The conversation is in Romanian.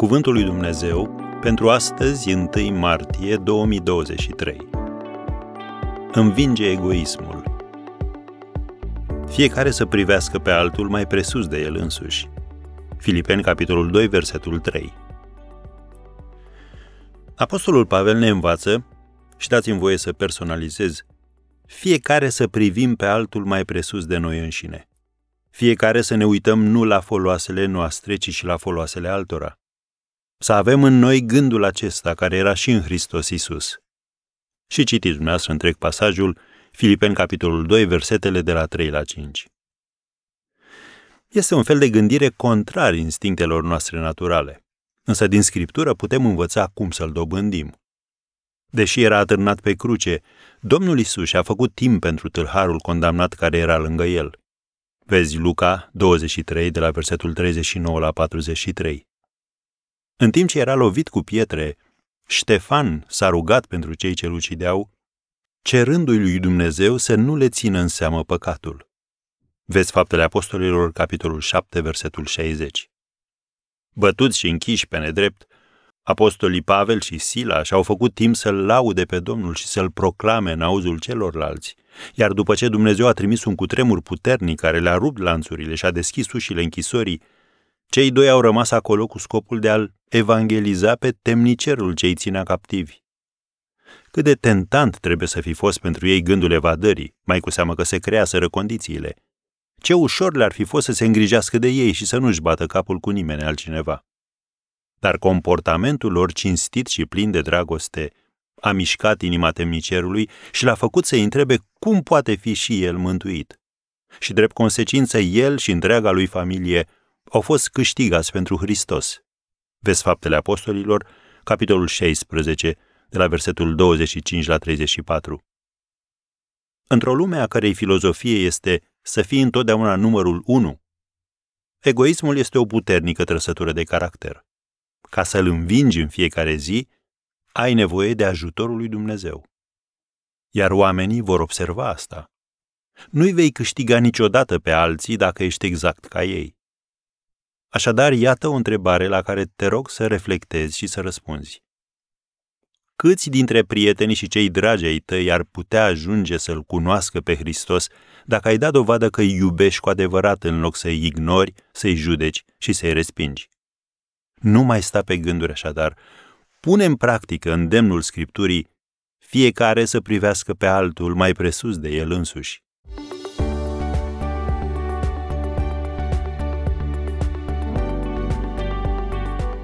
Cuvântul lui Dumnezeu pentru astăzi, 1 martie 2023. Învinge egoismul. Fiecare să privească pe altul mai presus de el însuși. Filipeni, capitolul 2, versetul 3. Apostolul Pavel ne învață, și dați-mi voie să personalizez, fiecare să privim pe altul mai presus de noi înșine. Fiecare să ne uităm nu la foloasele noastre, ci și la foloasele altora să avem în noi gândul acesta care era și în Hristos Isus. Și citiți dumneavoastră întreg pasajul, Filipeni capitolul 2, versetele de la 3 la 5. Este un fel de gândire contrar instinctelor noastre naturale, însă din Scriptură putem învăța cum să-l dobândim. Deși era atârnat pe cruce, Domnul Isus și-a făcut timp pentru tâlharul condamnat care era lângă el. Vezi Luca 23, de la versetul 39 la 43. În timp ce era lovit cu pietre, Ștefan s-a rugat pentru cei ce lucideau, cerându-i lui Dumnezeu să nu le țină în seamă păcatul. Vezi Faptele Apostolilor, capitolul 7, versetul 60. Bătuți și închiși pe nedrept, apostolii Pavel și Sila și-au făcut timp să-l laude pe Domnul și să-l proclame în auzul celorlalți, iar după ce Dumnezeu a trimis un cutremur puternic care le-a rupt lanțurile și a deschis ușile închisorii, cei doi au rămas acolo cu scopul de a-l evangeliza pe temnicerul ce îi ținea captivi. Cât de tentant trebuie să fi fost pentru ei gândul evadării, mai cu seamă că se creaseră condițiile. Ce ușor le-ar fi fost să se îngrijească de ei și să nu-și bată capul cu nimeni altcineva. Dar comportamentul lor cinstit și plin de dragoste a mișcat inima temnicerului și l-a făcut să-i întrebe cum poate fi și el mântuit. Și drept consecință, el și întreaga lui familie au fost câștigați pentru Hristos. Vezi Faptele Apostolilor, capitolul 16, de la versetul 25 la 34. Într-o lume a cărei filozofie este să fii întotdeauna numărul 1, egoismul este o puternică trăsătură de caracter. Ca să-l învingi în fiecare zi, ai nevoie de ajutorul lui Dumnezeu. Iar oamenii vor observa asta. Nu-i vei câștiga niciodată pe alții dacă ești exact ca ei. Așadar, iată o întrebare la care te rog să reflectezi și să răspunzi. Câți dintre prietenii și cei dragi ai tăi ar putea ajunge să-L cunoască pe Hristos dacă ai dat dovadă că îi iubești cu adevărat în loc să-i ignori, să-i judeci și să-i respingi? Nu mai sta pe gânduri așadar. Pune în practică îndemnul Scripturii fiecare să privească pe altul mai presus de el însuși.